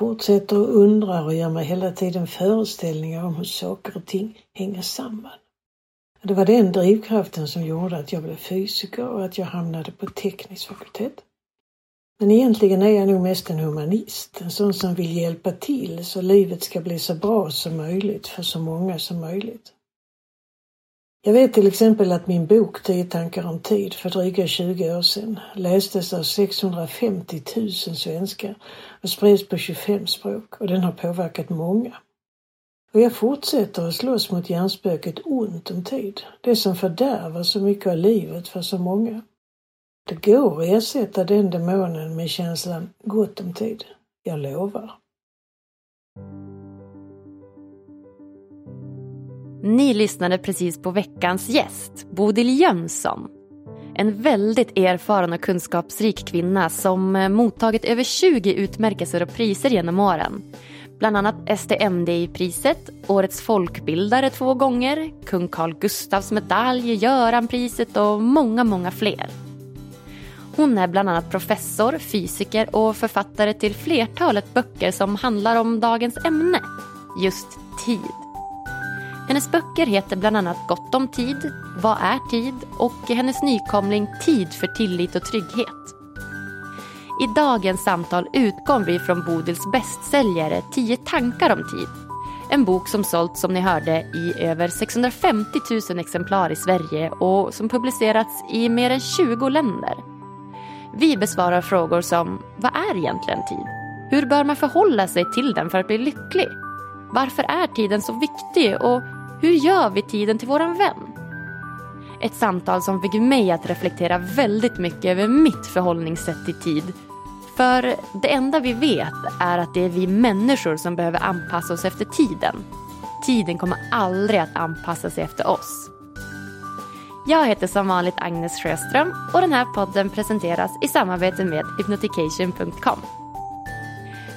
Fortsätter och undrar och gör mig hela tiden föreställningar om hur saker och ting hänger samman. Det var den drivkraften som gjorde att jag blev fysiker och att jag hamnade på teknisk fakultet. Men egentligen är jag nog mest en humanist, en sån som vill hjälpa till så livet ska bli så bra som möjligt för så många som möjligt. Jag vet till exempel att min bok Tio tankar om tid för dryga 20 år sedan lästes av 650 000 svenskar och spreds på 25 språk och den har påverkat många. Och jag fortsätter att slåss mot hjärnspöket ont om tid, det som fördärvar så mycket av livet för så många. Det går att ersätta den demonen med känslan gott om tid. Jag lovar. Ni lyssnade precis på veckans gäst, Bodil Jönsson. En väldigt erfaren och kunskapsrik kvinna som eh, mottagit över 20 utmärkelser och priser genom åren. Bland annat STMDI-priset, Årets folkbildare två gånger, Kung Carl Gustavs medalj, Göranpriset och många, många fler. Hon är bland annat professor, fysiker och författare till flertalet böcker som handlar om dagens ämne, just tid. Hennes böcker heter bland annat Gott om tid, Vad är tid och hennes nykomling Tid för tillit och trygghet. I dagens samtal utgår vi från Bodils bästsäljare 10 tankar om tid. En bok som sålts som ni hörde i över 650 000 exemplar i Sverige och som publicerats i mer än 20 länder. Vi besvarar frågor som Vad är egentligen tid? Hur bör man förhålla sig till den för att bli lycklig? Varför är tiden så viktig och hur gör vi tiden till våran vän? Ett samtal som fick mig att reflektera väldigt mycket över mitt förhållningssätt till tid. För det enda vi vet är att det är vi människor som behöver anpassa oss efter tiden. Tiden kommer aldrig att anpassa sig efter oss. Jag heter som vanligt Agnes Sjöström och den här podden presenteras i samarbete med hypnotication.com.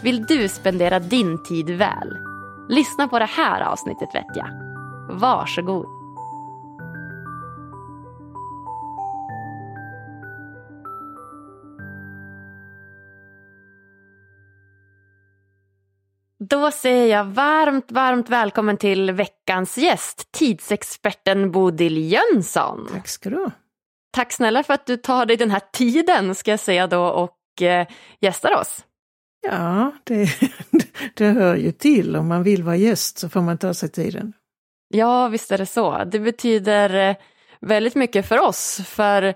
Vill du spendera din tid väl? Lyssna på det här avsnittet vet jag. Varsågod. Då säger jag varmt, varmt välkommen till veckans gäst, tidsexperten Bodil Jönsson. Tack ska du ha. Tack snälla för att du tar dig den här tiden, ska jag säga då, och eh, gästar oss. Ja, det, det hör ju till. Om man vill vara gäst så får man ta sig tiden. Ja, visst är det så. Det betyder eh, väldigt mycket för oss, för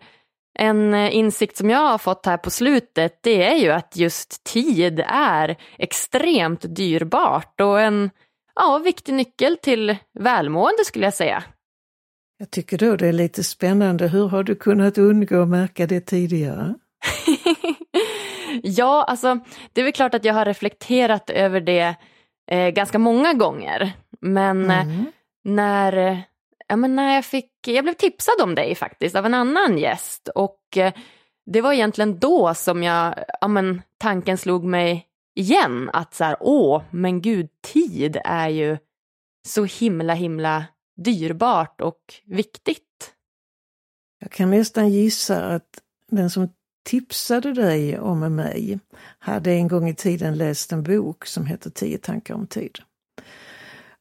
en eh, insikt som jag har fått här på slutet, det är ju att just tid är extremt dyrbart och en ja, viktig nyckel till välmående skulle jag säga. Jag tycker då det är lite spännande. Hur har du kunnat undgå att märka det tidigare? Ja, alltså det är väl klart att jag har reflekterat över det eh, ganska många gånger. Men eh, Mm. när ja, men när jag, fick, jag blev tipsad om dig faktiskt av en annan gäst. Och eh, det var egentligen då som jag, ja, men, tanken slog mig igen att så här, åh, men gud, tid är ju så himla, himla dyrbart och viktigt. Jag kan nästan gissa att den som tipsade dig om mig hade en gång i tiden läst en bok som heter Tio tankar om tid.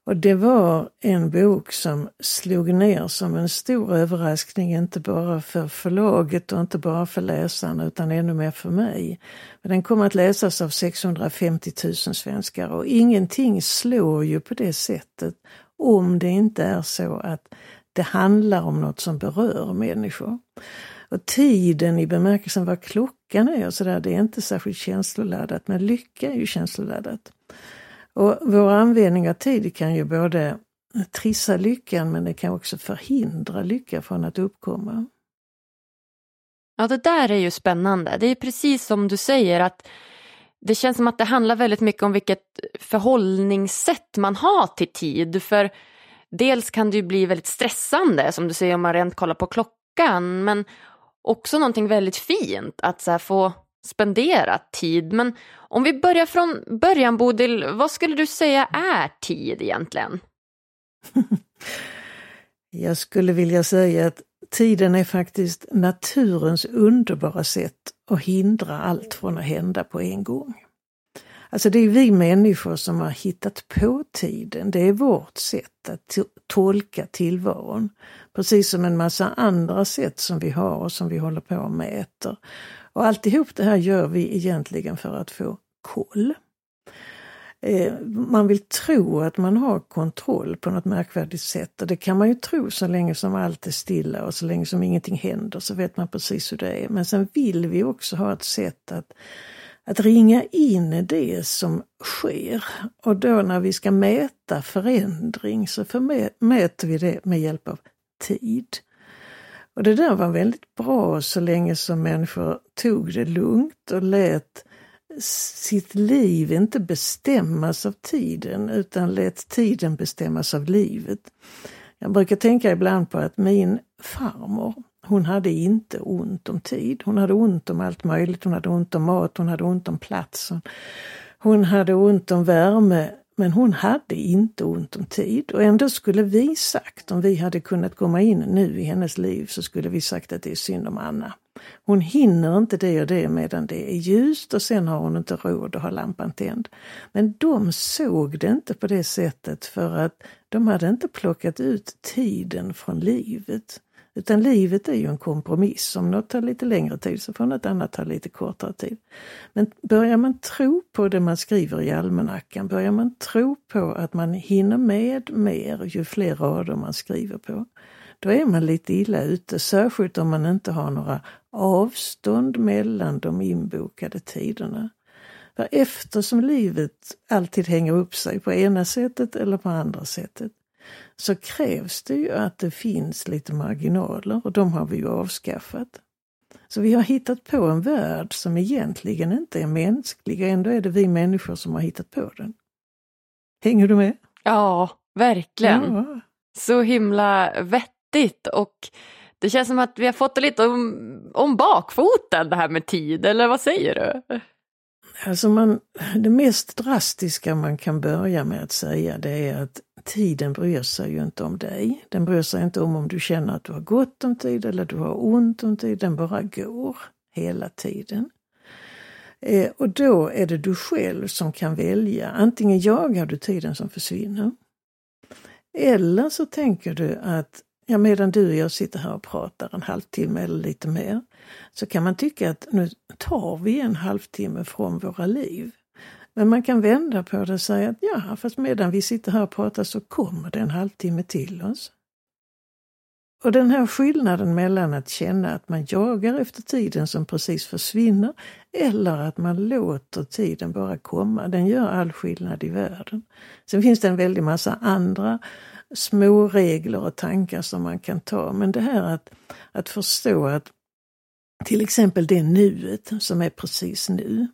Och det var en bok som slog ner som en stor överraskning, inte bara för förlaget och inte bara för läsarna utan ännu mer för mig. Den kom att läsas av 650 000 svenskar och ingenting slår ju på det sättet om det inte är så att det handlar om något som berör människor. Och tiden i bemärkelsen vad klockan är och sådär, det är inte särskilt känsloladdat, men lycka är ju känsloladdat. Och vår användning av tid kan ju både trissa lyckan men det kan också förhindra lycka från att uppkomma. Ja, det där är ju spännande. Det är precis som du säger att det känns som att det handlar väldigt mycket om vilket förhållningssätt man har till tid. För dels kan det ju bli väldigt stressande, som du säger om man rent kollar på klockan, men också någonting väldigt fint att så få spendera tid. Men om vi börjar från början Bodil, vad skulle du säga är tid egentligen? Jag skulle vilja säga att tiden är faktiskt naturens underbara sätt att hindra allt från att hända på en gång. Alltså det är vi människor som har hittat på tiden. Det är vårt sätt att tolka tillvaron. Precis som en massa andra sätt som vi har och som vi håller på och mäter. Och alltihop det här gör vi egentligen för att få koll. Eh, man vill tro att man har kontroll på något märkvärdigt sätt och det kan man ju tro så länge som allt är stilla och så länge som ingenting händer så vet man precis hur det är. Men sen vill vi också ha ett sätt att, att ringa in det som sker. Och då när vi ska mäta förändring så mäter vi det med hjälp av tid. Och det där var väldigt bra så länge som människor tog det lugnt och lät sitt liv inte bestämmas av tiden utan lät tiden bestämmas av livet. Jag brukar tänka ibland på att min farmor, hon hade inte ont om tid. Hon hade ont om allt möjligt. Hon hade ont om mat, hon hade ont om plats. Hon hade ont om värme. Men hon hade inte ont om tid och ändå skulle vi sagt, om vi hade kunnat komma in nu i hennes liv, så skulle vi sagt att det är synd om Anna. Hon hinner inte det och det medan det är ljust och sen har hon inte råd att ha lampan tänd. Men de såg det inte på det sättet för att de hade inte plockat ut tiden från livet. Utan livet är ju en kompromiss. Om något tar lite längre tid så får något annat ta lite kortare tid. Men börjar man tro på det man skriver i almanackan, börjar man tro på att man hinner med mer ju fler rader man skriver på, då är man lite illa ute. Särskilt om man inte har några avstånd mellan de inbokade tiderna. För eftersom livet alltid hänger upp sig på ena sättet eller på andra sättet så krävs det ju att det finns lite marginaler och de har vi ju avskaffat. Så vi har hittat på en värld som egentligen inte är mänsklig ändå är det vi människor som har hittat på den. Hänger du med? Ja, verkligen. Ja. Så himla vettigt och det känns som att vi har fått det lite om, om bakfoten det här med tid, eller vad säger du? Alltså man, det mest drastiska man kan börja med att säga det är att tiden bryr sig ju inte om dig. Den bryr sig inte om om du känner att du har gott om tid eller du har ont om tid. Den bara går hela tiden. Eh, och då är det du själv som kan välja. Antingen jagar du tiden som försvinner. Eller så tänker du att ja, medan du och jag sitter här och pratar en halvtimme eller lite mer, så kan man tycka att nu tar vi en halvtimme från våra liv. Men man kan vända på det och säga att ja, fast medan vi sitter här och pratar så kommer det en halvtimme till oss. Och den här skillnaden mellan att känna att man jagar efter tiden som precis försvinner eller att man låter tiden bara komma, den gör all skillnad i världen. Sen finns det en väldig massa andra små regler och tankar som man kan ta, men det här att, att förstå att till exempel det nuet som är precis nu,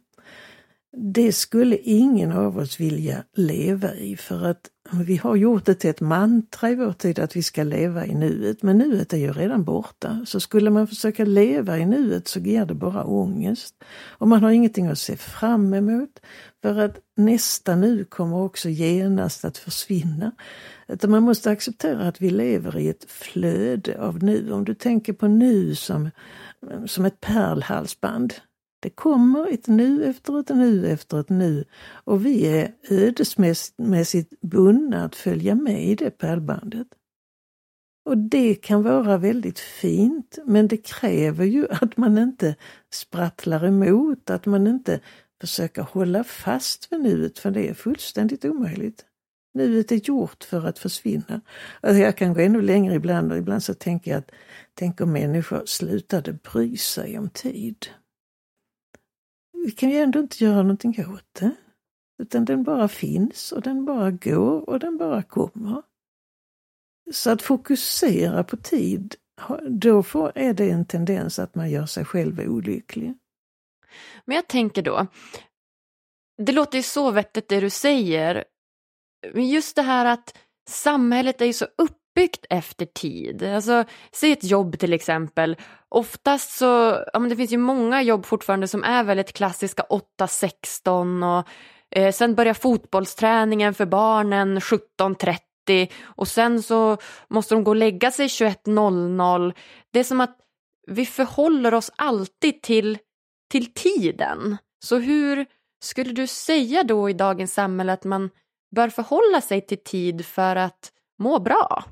det skulle ingen av oss vilja leva i för att vi har gjort det till ett mantra i vår tid att vi ska leva i nuet, men nuet är ju redan borta. Så skulle man försöka leva i nuet så ger det bara ångest. Och man har ingenting att se fram emot, för att nästa nu kommer också genast att försvinna. Utan man måste acceptera att vi lever i ett flöde av nu. Om du tänker på nu som, som ett pärlhalsband. Det kommer ett nu efter ett nu efter ett nu och vi är ödesmässigt bundna att följa med i det pärlbandet. Och det kan vara väldigt fint, men det kräver ju att man inte sprattlar emot, att man inte försöker hålla fast vid nuet, för det är fullständigt omöjligt. Nuet är gjort för att försvinna. Alltså jag kan gå ännu längre ibland och ibland så tänker jag att tänk om människor slutade bry sig om tid vi kan ju ändå inte göra någonting åt det. Utan den bara finns och den bara går och den bara kommer. Så att fokusera på tid, då får, är det en tendens att man gör sig själv olycklig. Men jag tänker då, det låter ju så vettigt det du säger, men just det här att samhället är ju så uppbyggt efter tid. Alltså, säg ett jobb till exempel. Oftast så, ja men det finns ju många jobb fortfarande som är väldigt klassiska 8-16 och eh, sen börjar fotbollsträningen för barnen 17.30 och sen så måste de gå och lägga sig 21.00. Det är som att vi förhåller oss alltid till, till tiden. Så hur skulle du säga då i dagens samhälle att man bör förhålla sig till tid för att må bra?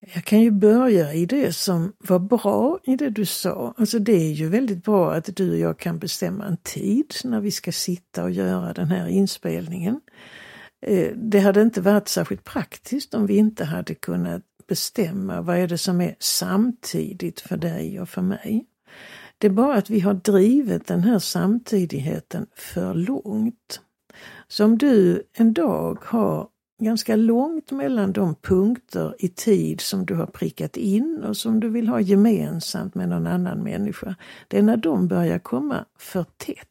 Jag kan ju börja i det som var bra i det du sa. Alltså det är ju väldigt bra att du och jag kan bestämma en tid när vi ska sitta och göra den här inspelningen. Eh, det hade inte varit särskilt praktiskt om vi inte hade kunnat bestämma vad är det som är samtidigt för dig och för mig. Det är bara att vi har drivit den här samtidigheten för långt. Så om du en dag har ganska långt mellan de punkter i tid som du har prickat in och som du vill ha gemensamt med någon annan människa. Det är när de börjar komma för tätt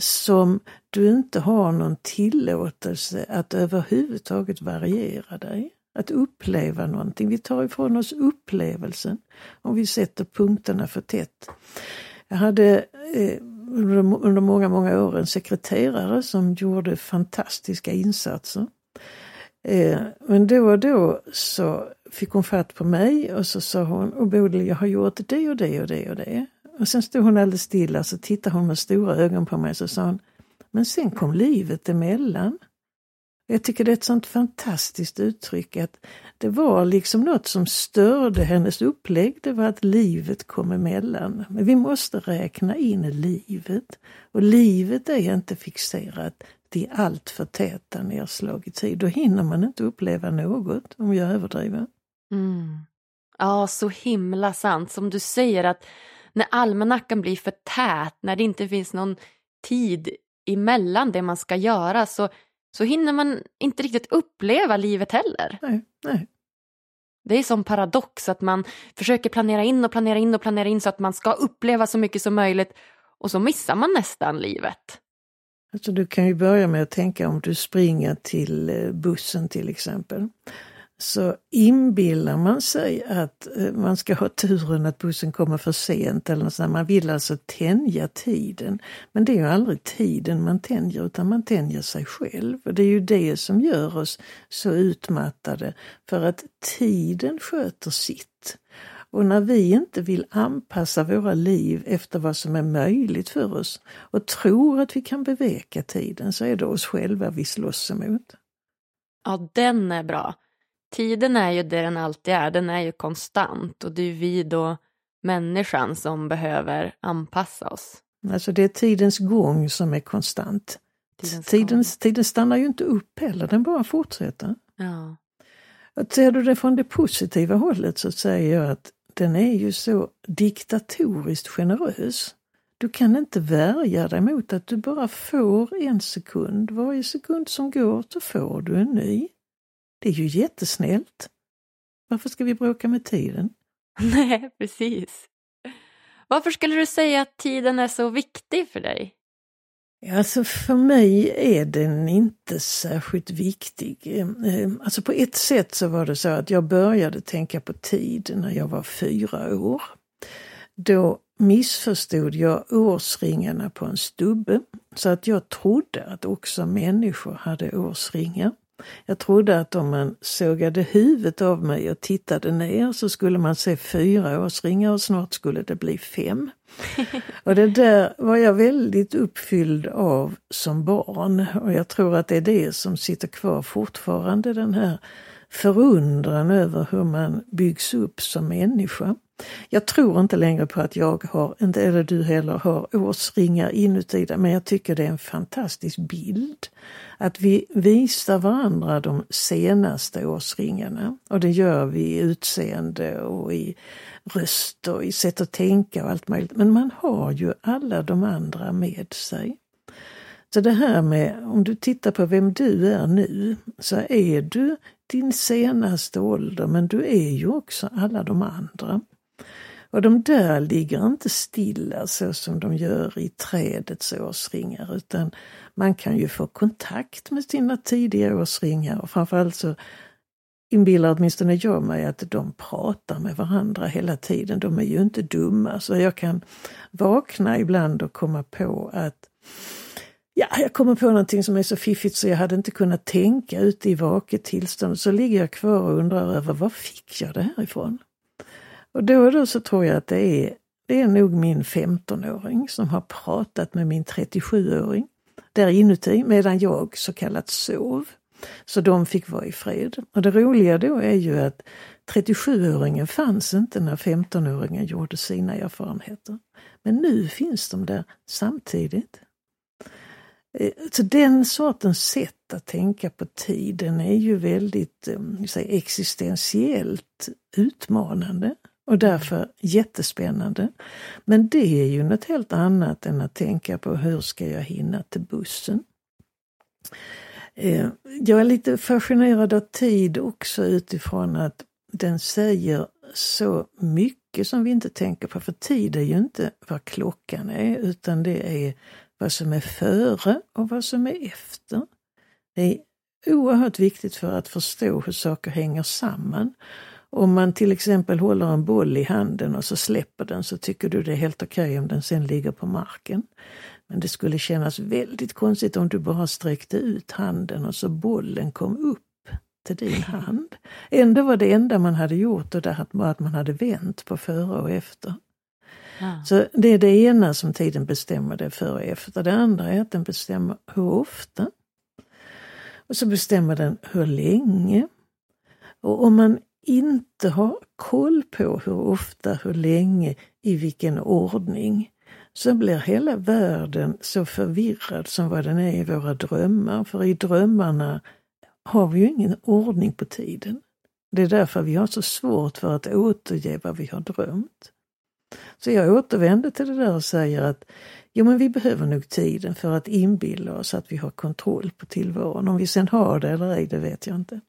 som du inte har någon tillåtelse att överhuvudtaget variera dig. Att uppleva någonting. Vi tar ifrån oss upplevelsen om vi sätter punkterna för tätt. Jag hade eh, under många, många år en sekreterare som gjorde fantastiska insatser. Eh, men då och då så fick hon fatt på mig och så sa hon, och Bodil jag har gjort det och det och det och det. Och sen stod hon alldeles stilla så tittade hon med stora ögon på mig och så sa hon, men sen kom livet emellan. Jag tycker det är ett sånt fantastiskt uttryck att det var liksom något som störde hennes upplägg, det var att livet kom emellan. Men vi måste räkna in livet. Och livet är inte fixerat till allt för täta nedslag i tid. Då hinner man inte uppleva något, om jag överdriver. Mm. Ja, så himla sant. Som du säger att när almanackan blir för tät, när det inte finns någon tid emellan det man ska göra så, så hinner man inte riktigt uppleva livet heller. Nej, nej. Det är som paradox att man försöker planera in och planera in och planera in så att man ska uppleva så mycket som möjligt och så missar man nästan livet. Alltså du kan ju börja med att tänka om du springer till eh, bussen till exempel. Så inbillar man sig att eh, man ska ha turen att bussen kommer för sent eller så. Man vill alltså tänja tiden. Men det är ju aldrig tiden man tänjer utan man tänjer sig själv. Och det är ju det som gör oss så utmattade. För att tiden sköter sitt. Och när vi inte vill anpassa våra liv efter vad som är möjligt för oss och tror att vi kan beveka tiden så är det oss själva vi slåss emot. Ja, den är bra. Tiden är ju det den alltid är, den är ju konstant och det är vi då, människan, som behöver anpassa oss. Alltså det är tidens gång som är konstant. tiden, tiden stannar ju inte upp heller, den bara fortsätter. Ja. Ser du det från det positiva hållet så säger jag att den är ju så diktatoriskt generös. Du kan inte värja dig mot att du bara får en sekund. Varje sekund som går så får du en ny. Det är ju jättesnällt. Varför ska vi bråka med tiden? Nej, precis. Varför skulle du säga att tiden är så viktig för dig? Alltså för mig är den inte särskilt viktig. Ehm, ehm, alltså på ett sätt så var det så att jag började tänka på tid när jag var fyra år. Då missförstod jag årsringarna på en stubbe så att jag trodde att också människor hade årsringar. Jag trodde att om man sågade huvudet av mig och tittade ner så skulle man se fyra årsringar och snart skulle det bli fem. och det där var jag väldigt uppfylld av som barn. Och jag tror att det är det som sitter kvar fortfarande, den här förundran över hur man byggs upp som människa. Jag tror inte längre på att jag har, inte eller du heller, har årsringar inuti det, men jag tycker det är en fantastisk bild. Att vi visar varandra de senaste årsringarna. Och det gör vi i utseende och i röst och i sätt att tänka och allt möjligt. Men man har ju alla de andra med sig. Så det här med, om du tittar på vem du är nu, så är du din senaste ålder, men du är ju också alla de andra. Och de där ligger inte stilla så som de gör i trädets årsringar utan man kan ju få kontakt med sina tidiga årsringar och framförallt så inbillar åtminstone jag mig att de pratar med varandra hela tiden. De är ju inte dumma så jag kan vakna ibland och komma på att Ja, jag kommer på någonting som är så fiffigt så jag hade inte kunnat tänka ute i vaket tillstånd. Så ligger jag kvar och undrar över var fick jag det här ifrån? Och då och då så tror jag att det är, det är nog min 15-åring som har pratat med min 37-åring där inuti medan jag så kallat sov. Så de fick vara i fred. Och det roliga då är ju att 37-åringen fanns inte när 15-åringen gjorde sina erfarenheter. Men nu finns de där samtidigt. Eh, så den sortens sätt att tänka på tiden är ju väldigt eh, säga, existentiellt utmanande och därför jättespännande. Men det är ju något helt annat än att tänka på hur ska jag hinna till bussen. Eh, jag är lite fascinerad av tid också utifrån att den säger så mycket som vi inte tänker på. För tid är ju inte vad klockan är utan det är vad som är före och vad som är efter. Det är oerhört viktigt för att förstå hur saker hänger samman. Om man till exempel håller en boll i handen och så släpper den så tycker du det är helt okej okay om den sen ligger på marken. Men det skulle kännas väldigt konstigt om du bara sträckte ut handen och så bollen kom upp till din hand. Ändå var det enda man hade gjort och det var att man hade vänt på före och efter. Ja. Så det är det ena som tiden bestämmer, det för och efter. Det andra är att den bestämmer hur ofta. Och så bestämmer den hur länge. Och om man inte har koll på hur ofta, hur länge, i vilken ordning, så blir hela världen så förvirrad som vad den är i våra drömmar. För i drömmarna har vi ju ingen ordning på tiden. Det är därför vi har så svårt för att återge vad vi har drömt. Så jag återvänder till det där och säger att Jo, men vi behöver nog tiden för att inbilla oss att vi har kontroll på tillvaron. Om vi sen har det eller ej, det vet jag inte.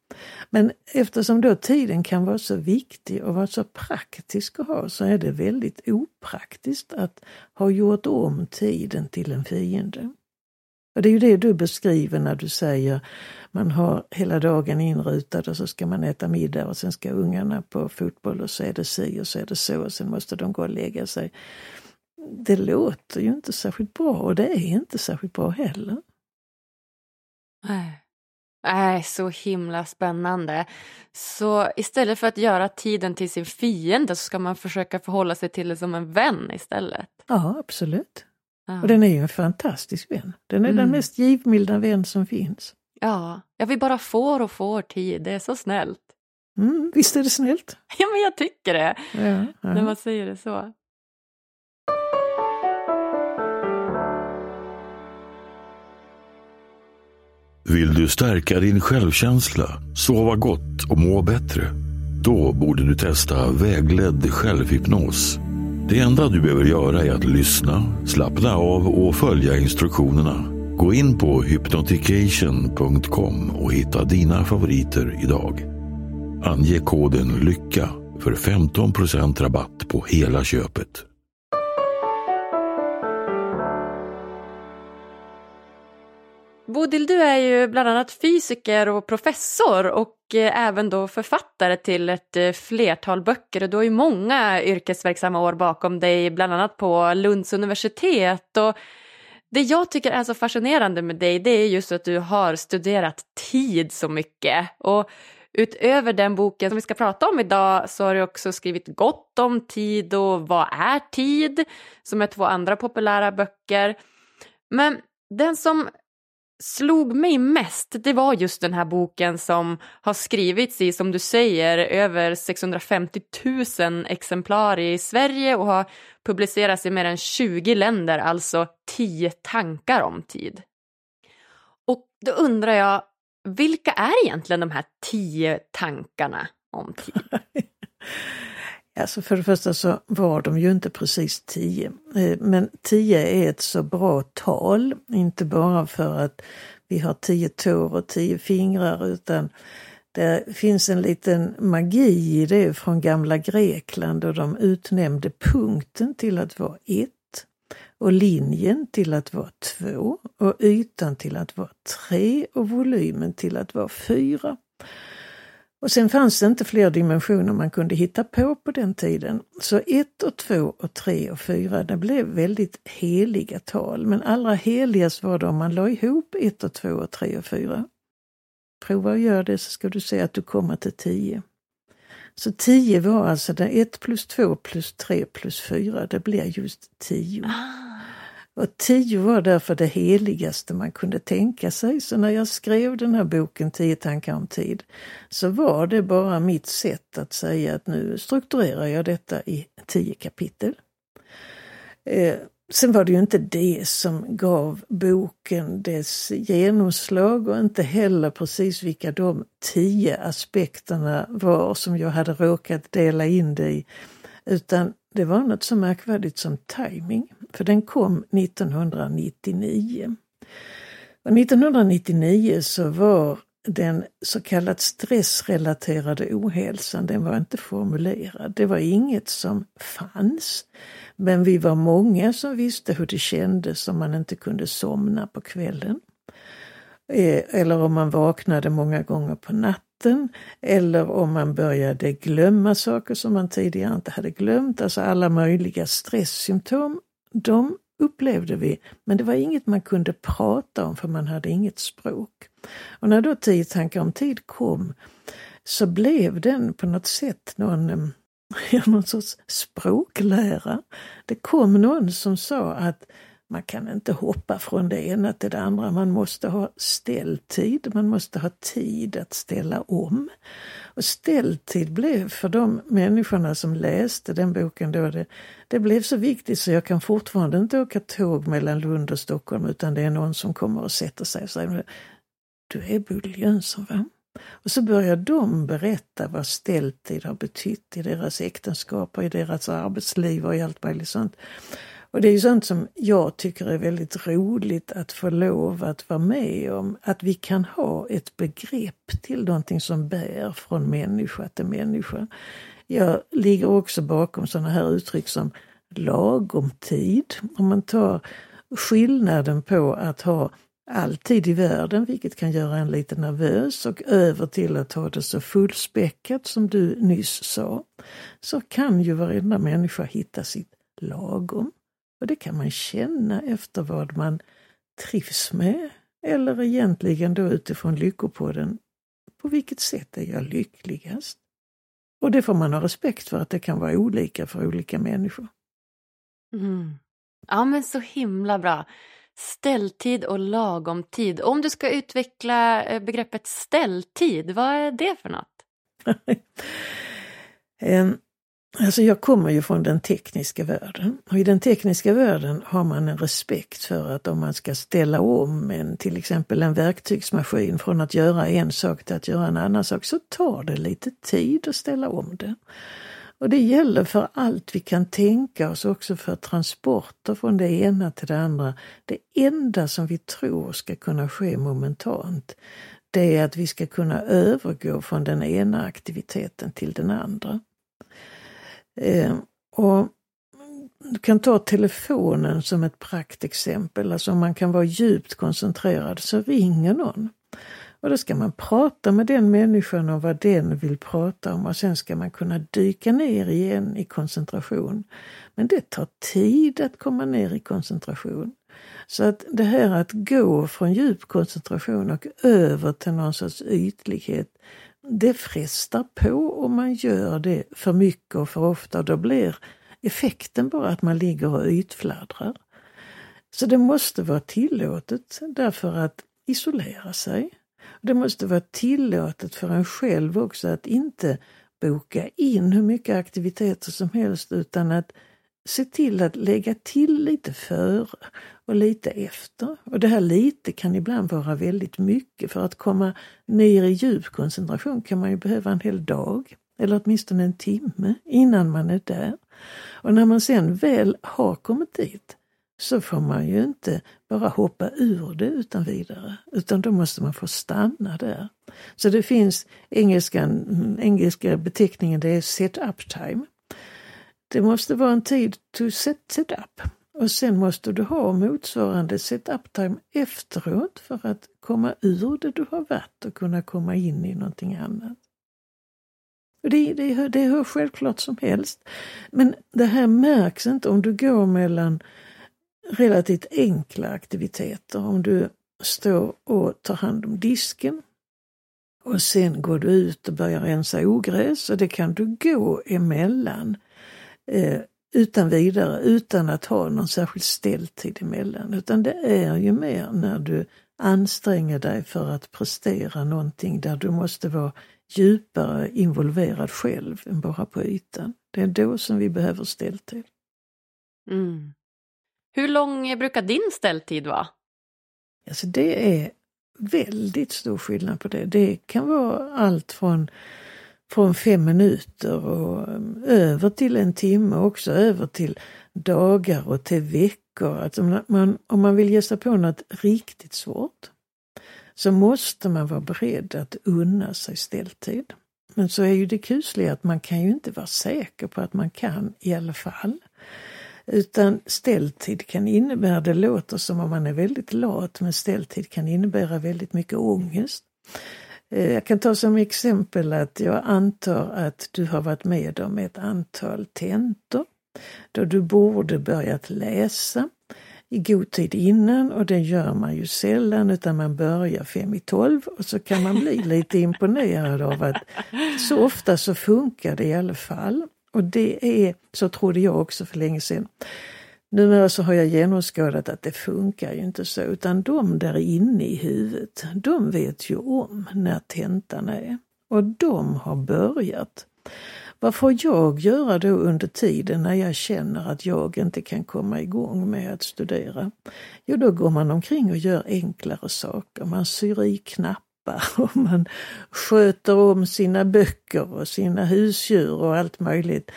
Men eftersom då tiden kan vara så viktig och vara så praktisk att ha så är det väldigt opraktiskt att ha gjort om tiden till en fiende. Och det är ju det du beskriver när du säger man har hela dagen inrutad och så ska man äta middag och sen ska ungarna på fotboll och så är det si och så är det så och sen måste de gå och lägga sig det låter ju inte särskilt bra och det är inte särskilt bra heller. Nej. Nej, så himla spännande. Så istället för att göra tiden till sin fiende så ska man försöka förhålla sig till det som en vän istället. Ja, absolut. Ja. Och den är ju en fantastisk vän. Den är mm. den mest givmilda vän som finns. Ja, ja, vi bara får och får tid. Det är så snällt. Mm, visst är det snällt? Ja, men jag tycker det. Ja, ja. När man säger det så. Vill du stärka din självkänsla, sova gott och må bättre? Då borde du testa vägledd självhypnos. Det enda du behöver göra är att lyssna, slappna av och följa instruktionerna. Gå in på hypnotication.com och hitta dina favoriter idag. Ange koden LYCKA för 15% rabatt på hela köpet. Bodil, du är ju bland annat fysiker och professor och eh, även då författare till ett eh, flertal böcker. Och du har ju många yrkesverksamma år bakom dig, bland annat på Lunds universitet. Och det jag tycker är så fascinerande med dig, det är just att du har studerat tid så mycket. Och utöver den boken som vi ska prata om idag så har du också skrivit Gott om tid och Vad är tid? Som är två andra populära böcker. Men den som slog mig mest, det var just den här boken som har skrivits i, som du säger, över 650 000 exemplar i Sverige och har publicerats i mer än 20 länder, alltså 10 tankar om tid. Och då undrar jag, vilka är egentligen de här 10 tankarna om tid? Alltså för det första så var de ju inte precis tio. Eh, men tio är ett så bra tal, inte bara för att vi har tio tår och tio fingrar utan det finns en liten magi i det från gamla Grekland och de utnämnde punkten till att vara ett och linjen till att vara två och ytan till att vara tre och volymen till att vara fyra. Och sen fanns det inte fler dimensioner man kunde hitta på på den tiden. Så ett och två och tre och fyra, det blev väldigt heliga tal. Men allra heligast var det om man la ihop ett och två och tre och fyra. Prova att göra det så ska du se att du kommer till tio. Så 10 var alltså det 1 plus 2 plus 3 plus 4, det blir just tio. Ah. Och tio var därför det heligaste man kunde tänka sig. Så när jag skrev den här boken Tio tankar om tid så var det bara mitt sätt att säga att nu strukturerar jag detta i tio kapitel. Eh, sen var det ju inte det som gav boken dess genomslag och inte heller precis vilka de tio aspekterna var som jag hade råkat dela in det i. Utan det var något så märkvärdigt som timing, för den kom 1999. Och 1999 så var den så kallat stressrelaterade ohälsan, den var inte formulerad. Det var inget som fanns. Men vi var många som visste hur det kändes om man inte kunde somna på kvällen. Eh, eller om man vaknade många gånger på natten vatten eller om man började glömma saker som man tidigare inte hade glömt. Alltså alla möjliga stresssymptom, de upplevde vi, men det var inget man kunde prata om för man hade inget språk. Och när då Tio tankar om tid kom så blev den på något sätt någon, någon sorts språklära. Det kom någon som sa att man kan inte hoppa från det ena till det andra. Man måste ha ställtid, man måste ha tid att ställa om. Och ställtid blev för de människorna som läste den boken då, det, det blev så viktigt så jag kan fortfarande inte åka tåg mellan Lund och Stockholm utan det är någon som kommer och sätter sig och säger Du är Bodil Jönsson va? Och så börjar de berätta vad ställtid har betytt i deras äktenskap och i deras arbetsliv och i allt möjligt sånt. Och det är ju sånt som jag tycker är väldigt roligt att få lov att vara med om. Att vi kan ha ett begrepp till någonting som bär från människa till människa. Jag ligger också bakom sådana här uttryck som lagom tid. Om man tar skillnaden på att ha alltid i världen, vilket kan göra en lite nervös, och över till att ha det så fullspäckat som du nyss sa, så kan ju varenda människa hitta sitt lagom. Och det kan man känna efter vad man trivs med eller egentligen då utifrån Lyckopodden. På vilket sätt är jag lyckligast? Och det får man ha respekt för att det kan vara olika för olika människor. Mm. Ja men så himla bra. Ställtid och lagom tid. Om du ska utveckla eh, begreppet ställtid, vad är det för något? Alltså jag kommer ju från den tekniska världen och i den tekniska världen har man en respekt för att om man ska ställa om en, till exempel en verktygsmaskin från att göra en sak till att göra en annan sak så tar det lite tid att ställa om det. Och det gäller för allt vi kan tänka oss, också för transporter från det ena till det andra. Det enda som vi tror ska kunna ske momentant, det är att vi ska kunna övergå från den ena aktiviteten till den andra. Eh, och kan ta telefonen som ett praktexempel. Alltså om man kan vara djupt koncentrerad så ringer någon. Och då ska man prata med den människan om vad den vill prata om och sen ska man kunna dyka ner igen i koncentration. Men det tar tid att komma ner i koncentration. Så att det här att gå från djup koncentration och över till någon sorts ytlighet, det frestar på om man gör det för mycket och för ofta. Då blir effekten bara att man ligger och ytfladdrar. Så det måste vara tillåtet därför att isolera sig. Det måste vara tillåtet för en själv också att inte boka in hur mycket aktiviteter som helst utan att se till att lägga till lite före och lite efter. Och det här lite kan ibland vara väldigt mycket. För att komma ner i djup koncentration kan man ju behöva en hel dag eller åtminstone en timme innan man är där. Och när man sen väl har kommit dit så får man ju inte bara hoppa ur det utan vidare, utan då måste man få stanna där. Så det finns engelskan, engelska beteckningen, det är set up time. Det måste vara en tid to set, set up. Och sen måste du ha motsvarande setup-time efteråt för att komma ur det du har varit och kunna komma in i någonting annat. Och det, det, det är hur självklart som helst. Men det här märks inte om du går mellan relativt enkla aktiviteter. Om du står och tar hand om disken och sen går du ut och börjar rensa ogräs och det kan du gå emellan eh, utan vidare, utan att ha någon särskild ställtid emellan. Utan det är ju mer när du anstränger dig för att prestera någonting där du måste vara djupare involverad själv än bara på ytan. Det är då som vi behöver ställtid. Mm. Hur lång brukar din ställtid vara? Alltså det är väldigt stor skillnad på det. Det kan vara allt från, från fem minuter och mm, över till en timme också, över till dagar och till veckor. Alltså man, om man vill ge sig på något riktigt svårt så måste man vara beredd att unna sig ställtid. Men så är ju det kusliga att man kan ju inte vara säker på att man kan i alla fall. Utan ställtid kan innebära, det låter som om man är väldigt lat, men ställtid kan innebära väldigt mycket ångest. Eh, jag kan ta som exempel att jag antar att du har varit med om ett antal tentor då du borde börjat läsa i god tid innan och det gör man ju sällan utan man börjar fem i tolv och så kan man bli lite imponerad av att så ofta så funkar det i alla fall. Och det är, så trodde jag också för länge sedan. Numera så har jag genomskådat att det funkar ju inte så, utan de där inne i huvudet, de vet ju om när tentan är. Och de har börjat. Vad får jag göra då under tiden när jag känner att jag inte kan komma igång med att studera? Jo, då går man omkring och gör enklare saker. Man syr i knappar och man sköter om sina böcker och sina husdjur och allt möjligt.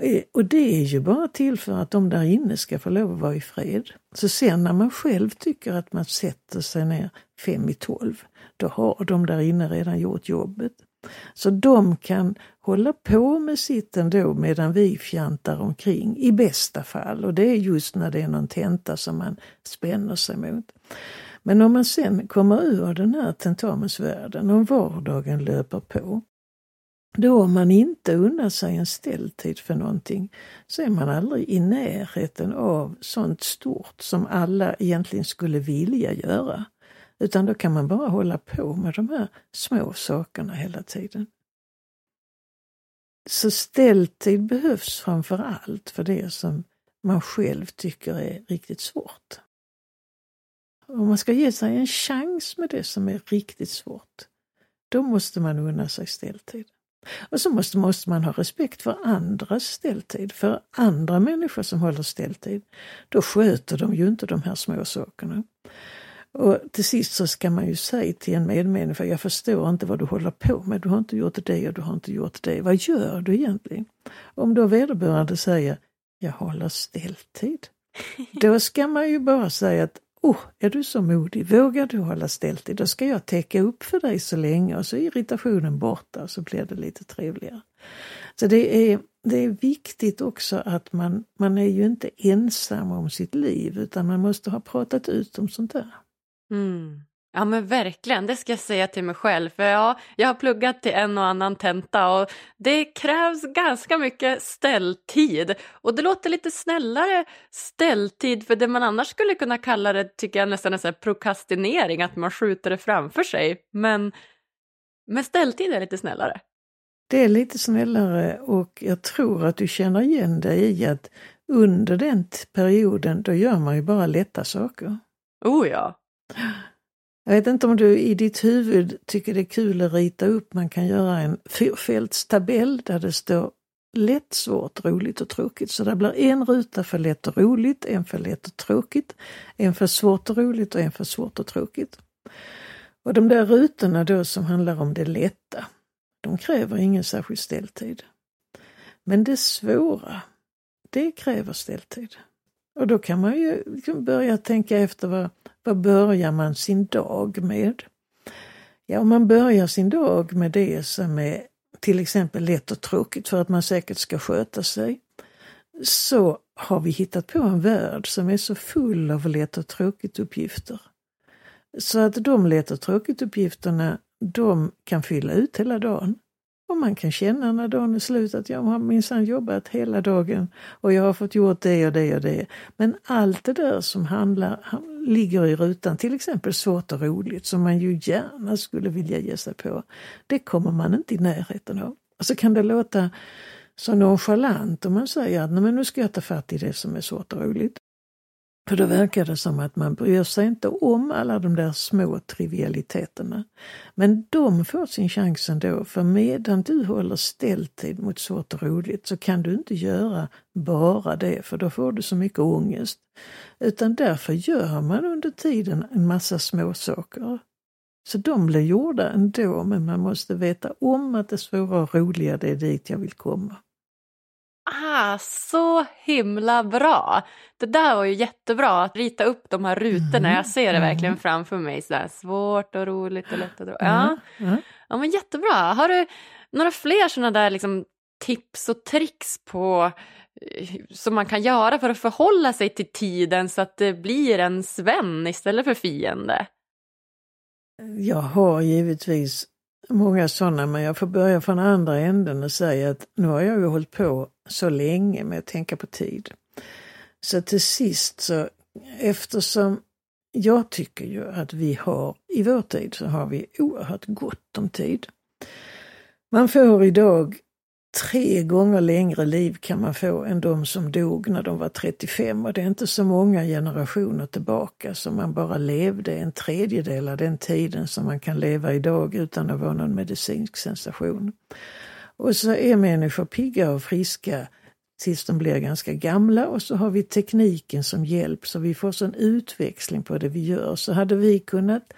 Eh, och det är ju bara till för att de där inne ska få lov att vara i fred. Så sen när man själv tycker att man sätter sig ner fem i tolv, då har de där inne redan gjort jobbet. Så de kan hålla på med sitt ändå medan vi fjantar omkring, i bästa fall. Och det är just när det är någon tenta som man spänner sig mot. Men om man sen kommer ur den här tentamensvärlden om vardagen löper på, då om man inte unnar sig en ställtid för någonting så är man aldrig i närheten av sånt stort som alla egentligen skulle vilja göra. Utan då kan man bara hålla på med de här små sakerna hela tiden. Så ställtid behövs framför allt för det som man själv tycker är riktigt svårt. Om man ska ge sig en chans med det som är riktigt svårt, då måste man unna sig ställtid. Och så måste, måste man ha respekt för andras ställtid, för andra människor som håller ställtid. Då sköter de ju inte de här små sakerna. Och till sist så ska man ju säga till en medmänniska, jag förstår inte vad du håller på med, du har inte gjort det och du har inte gjort det. Vad gör du egentligen? Om då vederbörande säger, jag håller ställtid. Då ska man ju bara säga att Oh, är du så modig? Vågar du hålla ställt dig? Då ska jag täcka upp för dig så länge och så är irritationen borta och så blir det lite trevligare. Så det är det är viktigt också att man, man är ju inte ensam om sitt liv utan man måste ha pratat ut om sånt där. Mm. Ja men verkligen, det ska jag säga till mig själv. För ja, jag har pluggat till en och annan tenta och det krävs ganska mycket ställtid. Och det låter lite snällare ställtid för det man annars skulle kunna kalla det tycker jag nästan är prokrastinering, att man skjuter det framför sig. Men, men ställtid är lite snällare. Det är lite snällare och jag tror att du känner igen dig i att under den perioden då gör man ju bara lätta saker. Oh ja. Jag vet inte om du i ditt huvud tycker det är kul att rita upp, man kan göra en fyrfältstabell där det står lätt, svårt, roligt och tråkigt. Så det blir en ruta för lätt och roligt, en för lätt och tråkigt, en för svårt och roligt och en för svårt och tråkigt. Och de där rutorna då som handlar om det lätta, de kräver ingen särskild ställtid. Men det svåra, det kräver ställtid. Och då kan man ju liksom börja tänka efter vad, vad börjar man sin dag med? Ja, om man börjar sin dag med det som är till exempel lätt och tråkigt för att man säkert ska sköta sig, så har vi hittat på en värld som är så full av lätt och tråkigt uppgifter. Så att de lätt och tråkigt uppgifterna, de kan fylla ut hela dagen. Och man kan känna när dagen är slut att jag har minsann jobbat hela dagen och jag har fått gjort det och det och det. Men allt det där som handlar, ligger i rutan, till exempel svårt och roligt som man ju gärna skulle vilja ge sig på, det kommer man inte i närheten av. Och så kan det låta så nonchalant om man säger att men nu ska jag ta fatt i det som är svårt och roligt. För då verkar det som att man bryr sig inte om alla de där små trivialiteterna. Men de får sin chans ändå, för medan du håller ställtid mot svårt och roligt så kan du inte göra bara det, för då får du så mycket ångest. Utan därför gör man under tiden en massa småsaker. Så de blir gjorda ändå, men man måste veta om att det svåra och roliga, det är dit jag vill komma. Ah, så himla bra! Det där var ju jättebra, att rita upp de här rutorna. Mm. Jag ser det mm. verkligen framför mig. Så svårt och roligt och lätt och dra. Ja. Mm. ja, men jättebra. Har du några fler sådana där liksom, tips och tricks på eh, som man kan göra för att förhålla sig till tiden så att det blir en vän istället för fiende? Jag har givetvis många sådana, men jag får börja från andra änden och säga att nu har jag ju hållit på så länge med att tänka på tid. Så till sist så, eftersom jag tycker ju att vi har, i vår tid så har vi oerhört gott om tid. Man får idag tre gånger längre liv kan man få än de som dog när de var 35 och det är inte så många generationer tillbaka som man bara levde en tredjedel av den tiden som man kan leva idag utan att vara någon medicinsk sensation. Och så är människor pigga och friska tills de blir ganska gamla och så har vi tekniken som hjälp så vi får sån utväxling på det vi gör. Så hade vi kunnat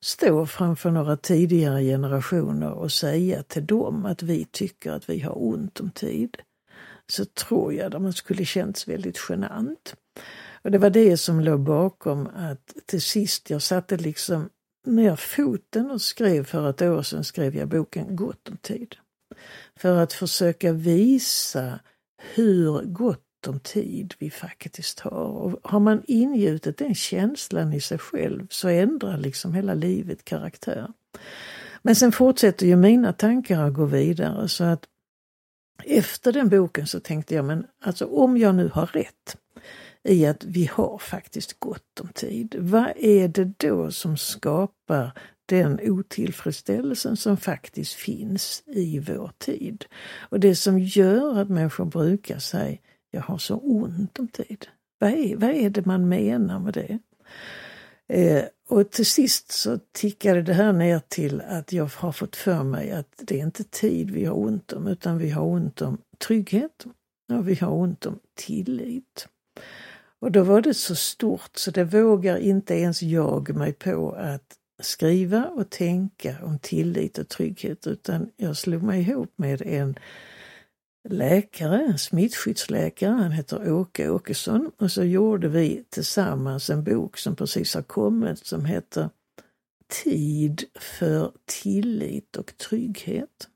stå framför några tidigare generationer och säga till dem att vi tycker att vi har ont om tid, så tror jag att man skulle känts väldigt genant. Och det var det som låg bakom att till sist jag satte liksom ner foten och skrev för ett år sedan skrev jag boken Gott om tid. För att försöka visa hur gott om tid vi faktiskt har. Och har man ingjutit den känslan i sig själv så ändrar liksom hela livet karaktär. Men sen fortsätter ju mina tankar att gå vidare så att efter den boken så tänkte jag, men alltså om jag nu har rätt i att vi har faktiskt gott om tid, vad är det då som skapar den otillfredsställelsen som faktiskt finns i vår tid? Och det som gör att människor brukar säga jag har så ont om tid. Vad är, vad är det man menar med det? Eh, och till sist så tickade det här ner till att jag har fått för mig att det är inte tid vi har ont om, utan vi har ont om trygghet och vi har ont om tillit. Och då var det så stort så det vågar inte ens jag mig på att skriva och tänka om tillit och trygghet, utan jag slog mig ihop med en läkare, en smittskyddsläkare, han heter Åke Åkesson och så gjorde vi tillsammans en bok som precis har kommit som heter Tid för tillit och trygghet.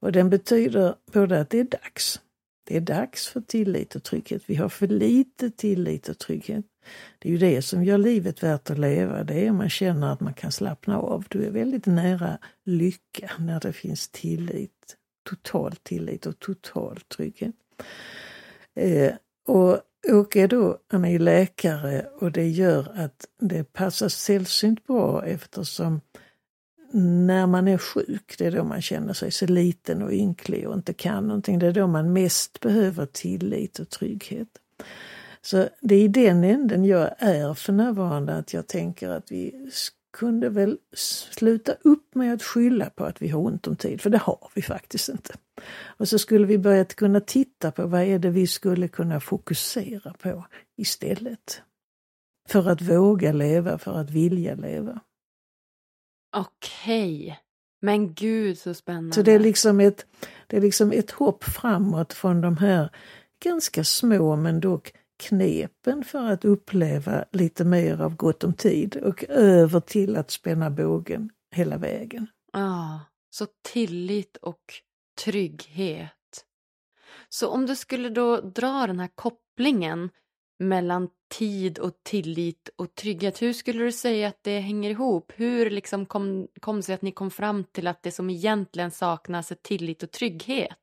Och den betyder både att det är dags det är dags för tillit och trygghet. Vi har för lite tillit och trygghet. Det är ju det som gör livet värt att leva. Det är om man känner att man kan slappna av. Du är väldigt nära lycka när det finns tillit. Total tillit och total trygghet. Eh, och Åke då, han är ju läkare och det gör att det passar sällsynt bra eftersom när man är sjuk, det är då man känner sig så liten och ynklig och inte kan någonting. Det är då man mest behöver tillit och trygghet. Så det är i den änden jag är för närvarande, att jag tänker att vi kunde väl sluta upp med att skylla på att vi har ont om tid, för det har vi faktiskt inte. Och så skulle vi börja kunna titta på vad är det vi skulle kunna fokusera på istället. För att våga leva, för att vilja leva. Okej. Men gud så spännande. Så det är liksom ett, det är liksom ett hopp framåt från de här ganska små men dock knepen för att uppleva lite mer av gott om tid och över till att spänna bågen hela vägen. Ja, så tillit och trygghet. Så om du skulle då dra den här kopplingen mellan tid och tillit och trygghet, hur skulle du säga att det hänger ihop? Hur liksom kom, kom sig att ni kom fram till att det som egentligen saknas är tillit och trygghet?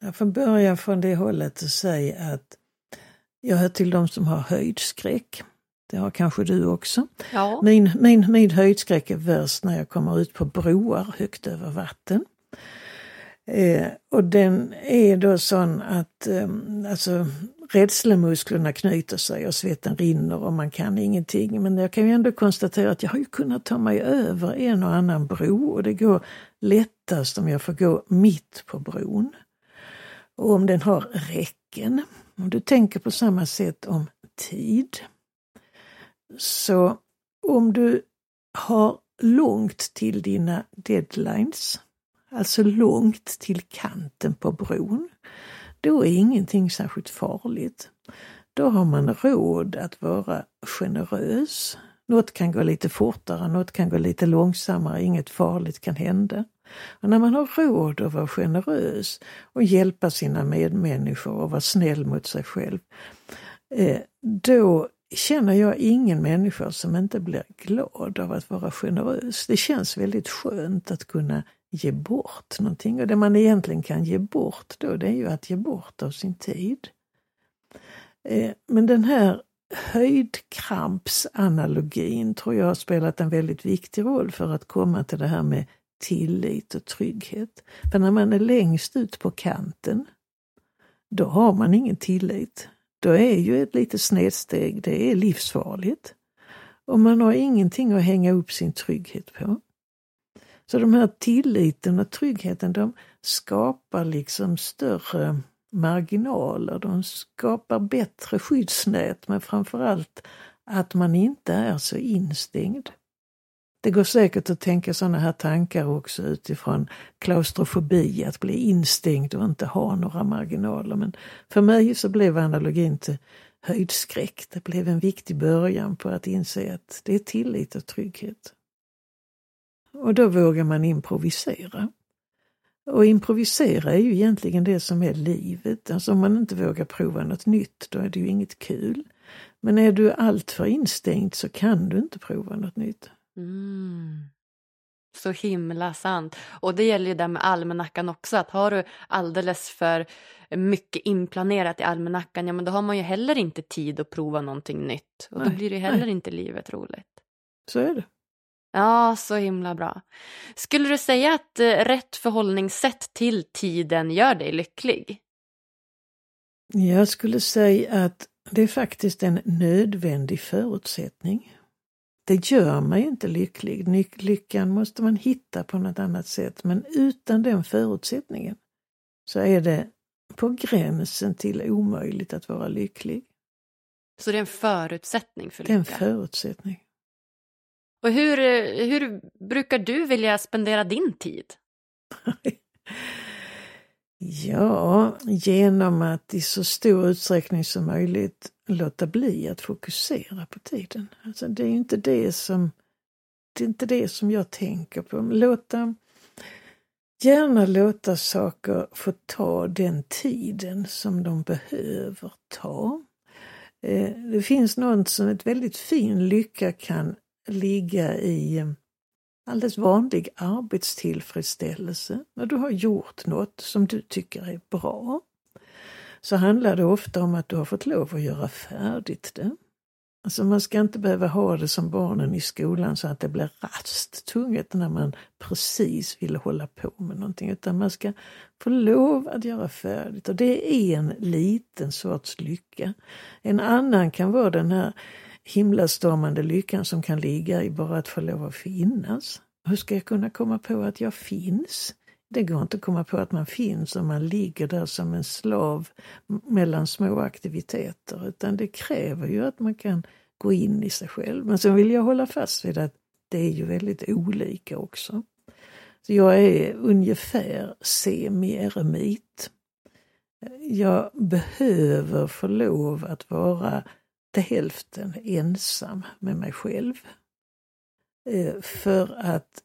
Jag får börja från det hållet och säga att jag hör till de som har höjdskräck. Det har kanske du också. Ja. Min, min, min höjdskräck är värst när jag kommer ut på broar högt över vatten. Eh, och den är då sån att eh, alltså, rädslemusklerna knyter sig och svetten rinner och man kan ingenting. Men jag kan ju ändå konstatera att jag har ju kunnat ta mig över en och annan bro och det går lättast om jag får gå mitt på bron. Och om den har räcken. Om du tänker på samma sätt om tid. Så om du har långt till dina deadlines, alltså långt till kanten på bron, då är ingenting särskilt farligt. Då har man råd att vara generös. Något kan gå lite fortare, något kan gå lite långsammare, inget farligt kan hända. Och när man har råd att vara generös och hjälpa sina medmänniskor och vara snäll mot sig själv, eh, då känner jag ingen människa som inte blir glad av att vara generös. Det känns väldigt skönt att kunna ge bort någonting. Och det man egentligen kan ge bort då, det är ju att ge bort av sin tid. Eh, men den här höjdkrampsanalogin tror jag har spelat en väldigt viktig roll för att komma till det här med tillit och trygghet. För när man är längst ut på kanten, då har man ingen tillit. Då är ju ett litet snedsteg, det är livsfarligt. Och man har ingenting att hänga upp sin trygghet på. Så de här tilliten och tryggheten, de skapar liksom större marginaler, de skapar bättre skyddsnät, men framförallt att man inte är så instängd. Det går säkert att tänka sådana här tankar också utifrån klaustrofobi, att bli instängd och inte ha några marginaler. Men för mig så blev analogin till höjdskräck. Det blev en viktig början på att inse att det är tillit och trygghet. Och då vågar man improvisera. Och improvisera är ju egentligen det som är livet. Alltså om man inte vågar prova något nytt, då är det ju inget kul. Men är du alltför instängd så kan du inte prova något nytt. Mm. Så himla sant. Och det gäller ju det med almanackan också, att har du alldeles för mycket inplanerat i almanackan, ja men då har man ju heller inte tid att prova någonting nytt. Och då Nej, blir det heller nej. inte livet roligt. Så är det. Ja, så himla bra. Skulle du säga att eh, rätt förhållningssätt till tiden gör dig lycklig? Jag skulle säga att det är faktiskt en nödvändig förutsättning. Det gör mig inte lycklig. Lyckan måste man hitta på något annat sätt. Men utan den förutsättningen så är det på gränsen till omöjligt att vara lycklig. Så det är en förutsättning för Det är en lycka? förutsättning. Och hur, eh, hur brukar du vilja spendera din tid? Ja, genom att i så stor utsträckning som möjligt låta bli att fokusera på tiden. Alltså det är inte det som det är inte det som jag tänker på. Låta gärna låta saker få ta den tiden som de behöver ta. Eh, det finns något som ett väldigt fin lycka kan ligga i eh, alldeles vanlig arbetstillfredsställelse. När du har gjort något som du tycker är bra så handlar det ofta om att du har fått lov att göra färdigt det. Alltså man ska inte behöva ha det som barnen i skolan så att det blir rasttunget när man precis vill hålla på med någonting. Utan man ska få lov att göra färdigt och det är en liten sorts lycka. En annan kan vara den här himlastormande lyckan som kan ligga i bara att få lov att finnas. Hur ska jag kunna komma på att jag finns? Det går inte att komma på att man finns om man ligger där som en slav mellan små aktiviteter utan det kräver ju att man kan gå in i sig själv. Men sen vill jag hålla fast vid att det är ju väldigt olika också. Så jag är ungefär semi-eremit. Jag behöver få lov att vara till hälften ensam med mig själv. Eh, för att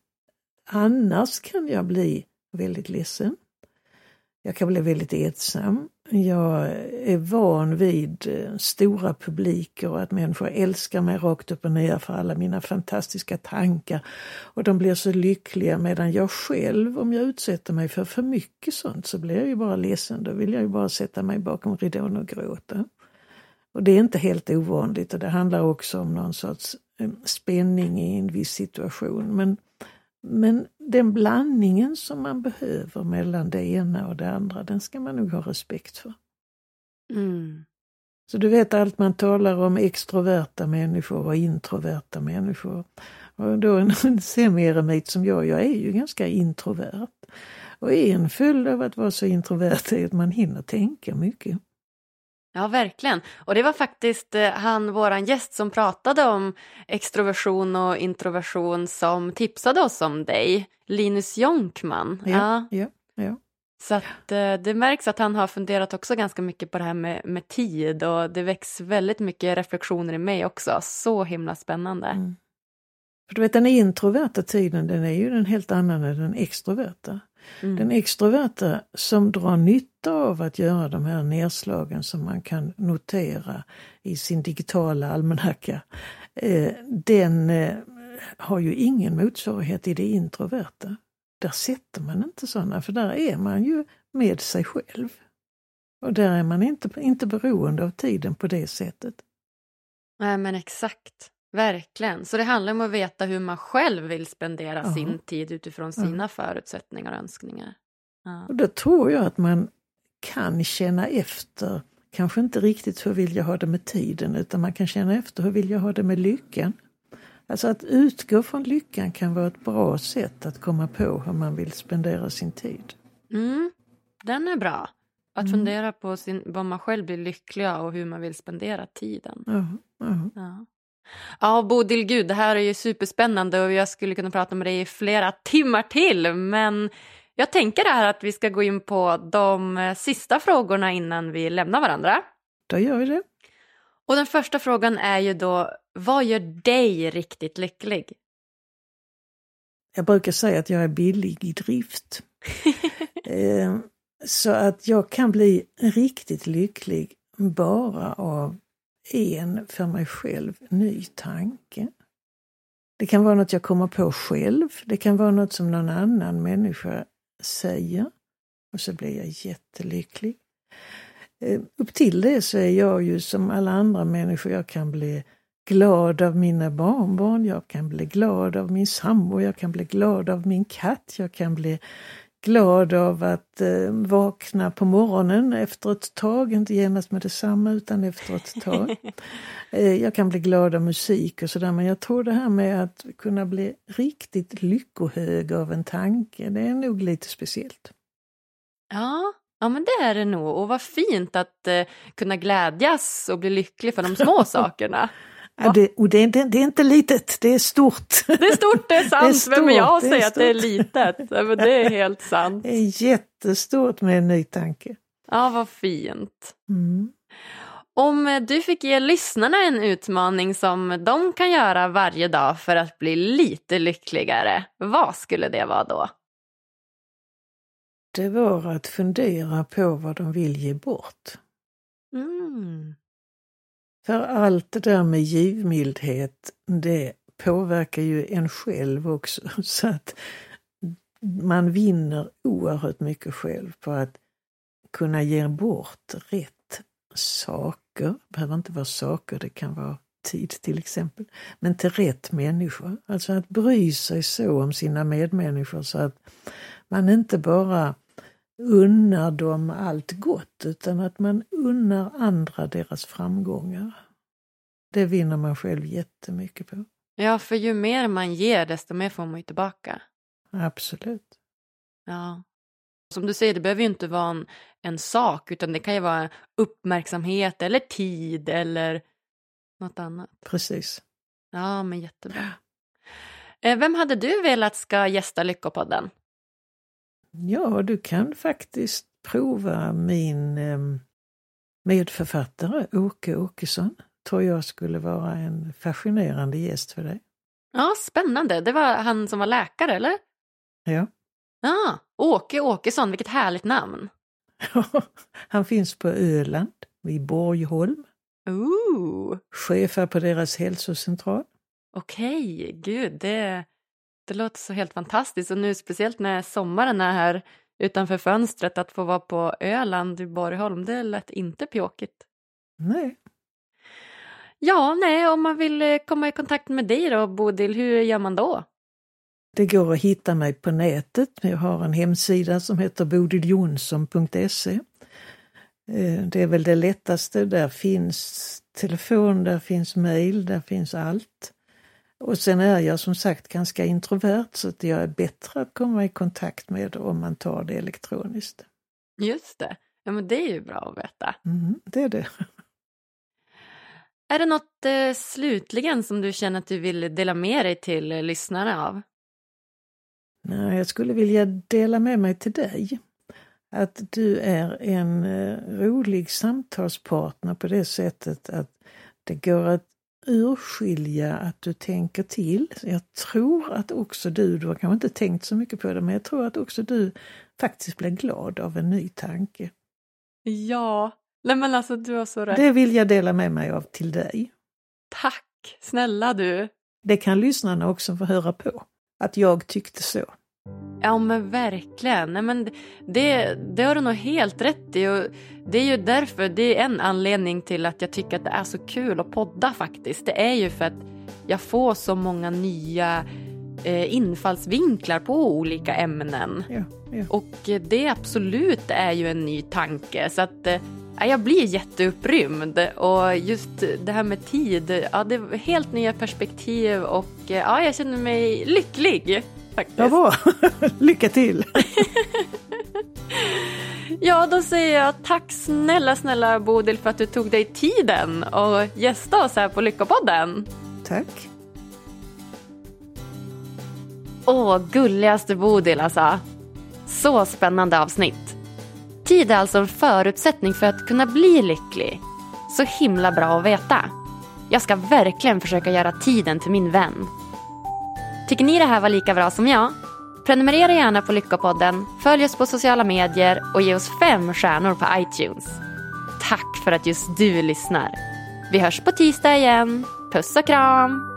annars kan jag bli väldigt ledsen. Jag kan bli väldigt ensam. Jag är van vid eh, stora publiker och att människor älskar mig rakt upp och ner för alla mina fantastiska tankar. Och de blir så lyckliga medan jag själv, om jag utsätter mig för för mycket sånt så blir jag ju bara ledsen. Då vill jag ju bara sätta mig bakom ridån och gråta. Och det är inte helt ovanligt och det handlar också om någon sorts eh, spänning i en viss situation. Men men den blandningen som man behöver mellan det ena och det andra, den ska man nog ha respekt för. Mm. Så du vet allt man talar om extroverta människor och introverta människor. Och då en semi-eremit som jag, jag är ju ganska introvert. Och en följd av att vara så introvert är att man hinner tänka mycket. Ja, verkligen. Och det var faktiskt eh, han, våran gäst, som pratade om extroversion och introversion som tipsade oss om dig, Linus Jonkman. Ja, ja, ja. Så att eh, det märks att han har funderat också ganska mycket på det här med, med tid och det väcks väldigt mycket reflektioner i mig också. Så himla spännande. Mm. För du vet den introverta tiden den är ju en helt annan än den extroverta. Mm. Den extroverta som drar nytta av att göra de här nedslagen som man kan notera i sin digitala almanacka, eh, den eh, har ju ingen motsvarighet i det introverta. Där sätter man inte sådana, för där är man ju med sig själv. Och där är man inte, inte beroende av tiden på det sättet. Nej men exakt. Verkligen. Så det handlar om att veta hur man själv vill spendera ja. sin tid utifrån sina ja. förutsättningar och önskningar. Ja. Och då tror jag att man kan känna efter, kanske inte riktigt hur vill jag ha det med tiden, utan man kan känna efter hur vill jag ha det med lyckan. Alltså att utgå från lyckan kan vara ett bra sätt att komma på hur man vill spendera sin tid. Mm, den är bra. Att mm. fundera på sin, vad man själv blir lycklig av och hur man vill spendera tiden. Uh, uh. Ja. Ja, Bodil, gud, det här är ju superspännande och jag skulle kunna prata med dig i flera timmar till, men jag tänker här att vi ska gå in på de eh, sista frågorna innan vi lämnar varandra. Då gör vi det. Och den första frågan är ju då, vad gör dig riktigt lycklig? Jag brukar säga att jag är billig i drift. eh, så att jag kan bli riktigt lycklig bara av en för mig själv ny tanke. Det kan vara något jag kommer på själv, det kan vara något som någon annan människa säger. Och så blir jag jättelycklig. Eh, upp till det så är jag ju som alla andra människor, jag kan bli glad av mina barnbarn, jag kan bli glad av min sambo, jag kan bli glad av min katt, jag kan bli glad av att eh, vakna på morgonen efter ett tag, inte genast med detsamma utan efter ett tag. eh, jag kan bli glad av musik och sådär men jag tror det här med att kunna bli riktigt lyckohög av en tanke, det är nog lite speciellt. Ja, ja men det är det nog och vad fint att eh, kunna glädjas och bli lycklig för de små sakerna. Ja, det, och det, det, det, är inte litet, det är stort. Det är stort, det är sant. Det är stort, Vem är jag att säga att det är litet? Men det är helt sant. Det är jättestort med en ny tanke. Ja, vad fint. Mm. Om du fick ge lyssnarna en utmaning som de kan göra varje dag för att bli lite lyckligare, vad skulle det vara då? det var att fundera på vad de vill ge bort. Mm. För allt det där med givmildhet, det påverkar ju en själv också. Så att man vinner oerhört mycket själv på att kunna ge bort rätt saker. Det behöver inte vara saker, det kan vara tid till exempel. Men till rätt människor. Alltså att bry sig så om sina medmänniskor så att man inte bara unnar dem allt gott utan att man unnar andra deras framgångar. Det vinner man själv jättemycket på. Ja, för ju mer man ger desto mer får man ju tillbaka. Absolut. Ja. Som du säger, det behöver ju inte vara en, en sak utan det kan ju vara uppmärksamhet eller tid eller något annat. Precis. Ja, men jättebra. Eh, Vem hade du velat ska gästa Lyckopodden? Ja, du kan faktiskt prova min eh, medförfattare Åke Åkesson. Tror jag skulle vara en fascinerande gäst för dig. Ja, spännande. Det var han som var läkare, eller? Ja. Ja, Åke Åkesson, vilket härligt namn. Han finns på Öland, vid Borgholm. Ooh. Chefar på deras hälsocentral. Okej, gud, det, det låter så helt fantastiskt. Och nu speciellt när sommaren är här utanför fönstret, att få vara på Öland i Borgholm, det lät inte pjåkigt. Nej, Ja, nej, om man vill eh, komma i kontakt med dig då, Bodil, hur gör man då? det går att hitta mig på nätet. Jag har en hemsida som heter bodiljonsson.se. Eh, Det är väl det lättaste. Där finns telefon, där finns mail, där finns allt. Och sen är jag som sagt ganska introvert så att jag är bättre att komma i kontakt med om man tar det elektroniskt. Just det. Ja, men det är ju bra att veta. Mm, det är det. Är det något eh, slutligen som du känner att du vill dela med dig till eh, lyssnarna av? Nej, jag skulle vilja dela med mig till dig. Att du är en eh, rolig samtalspartner på det sättet att det går att urskilja att du tänker till. Jag tror att också du, du har kanske inte tänkt så mycket på det, men jag tror att också du faktiskt blir glad av en ny tanke. Ja, nej men alltså du har så rätt. Det vill jag dela med mig av till dig. Tack, snälla du. Det kan lyssnarna också få höra på. Att jag tyckte så. Ja men verkligen. Nej, men det, det har du nog helt rätt i. Och det är ju därför, det är en anledning till att jag tycker att det är så kul att podda faktiskt. Det är ju för att jag får så många nya eh, infallsvinklar på olika ämnen. Ja, ja. Och det absolut är ju en ny tanke. Så att eh, jag blir jätteupprymd. Och just det här med tid, ja det är helt nya perspektiv och eh, ja, jag känner mig lycklig. Faktiskt. Ja, bra. Lycka till! Ja, då säger jag tack snälla, snälla Bodil för att du tog dig tiden och gästa oss här på Lyckopodden. Tack. Åh, gulligaste Bodil alltså. Så spännande avsnitt. Tid är alltså en förutsättning för att kunna bli lycklig. Så himla bra att veta. Jag ska verkligen försöka göra tiden till min vän. Tycker ni det här var lika bra som jag? Prenumerera gärna på Lyckopodden, följ oss på sociala medier och ge oss fem stjärnor på iTunes. Tack för att just du lyssnar. Vi hörs på tisdag igen. Puss och kram!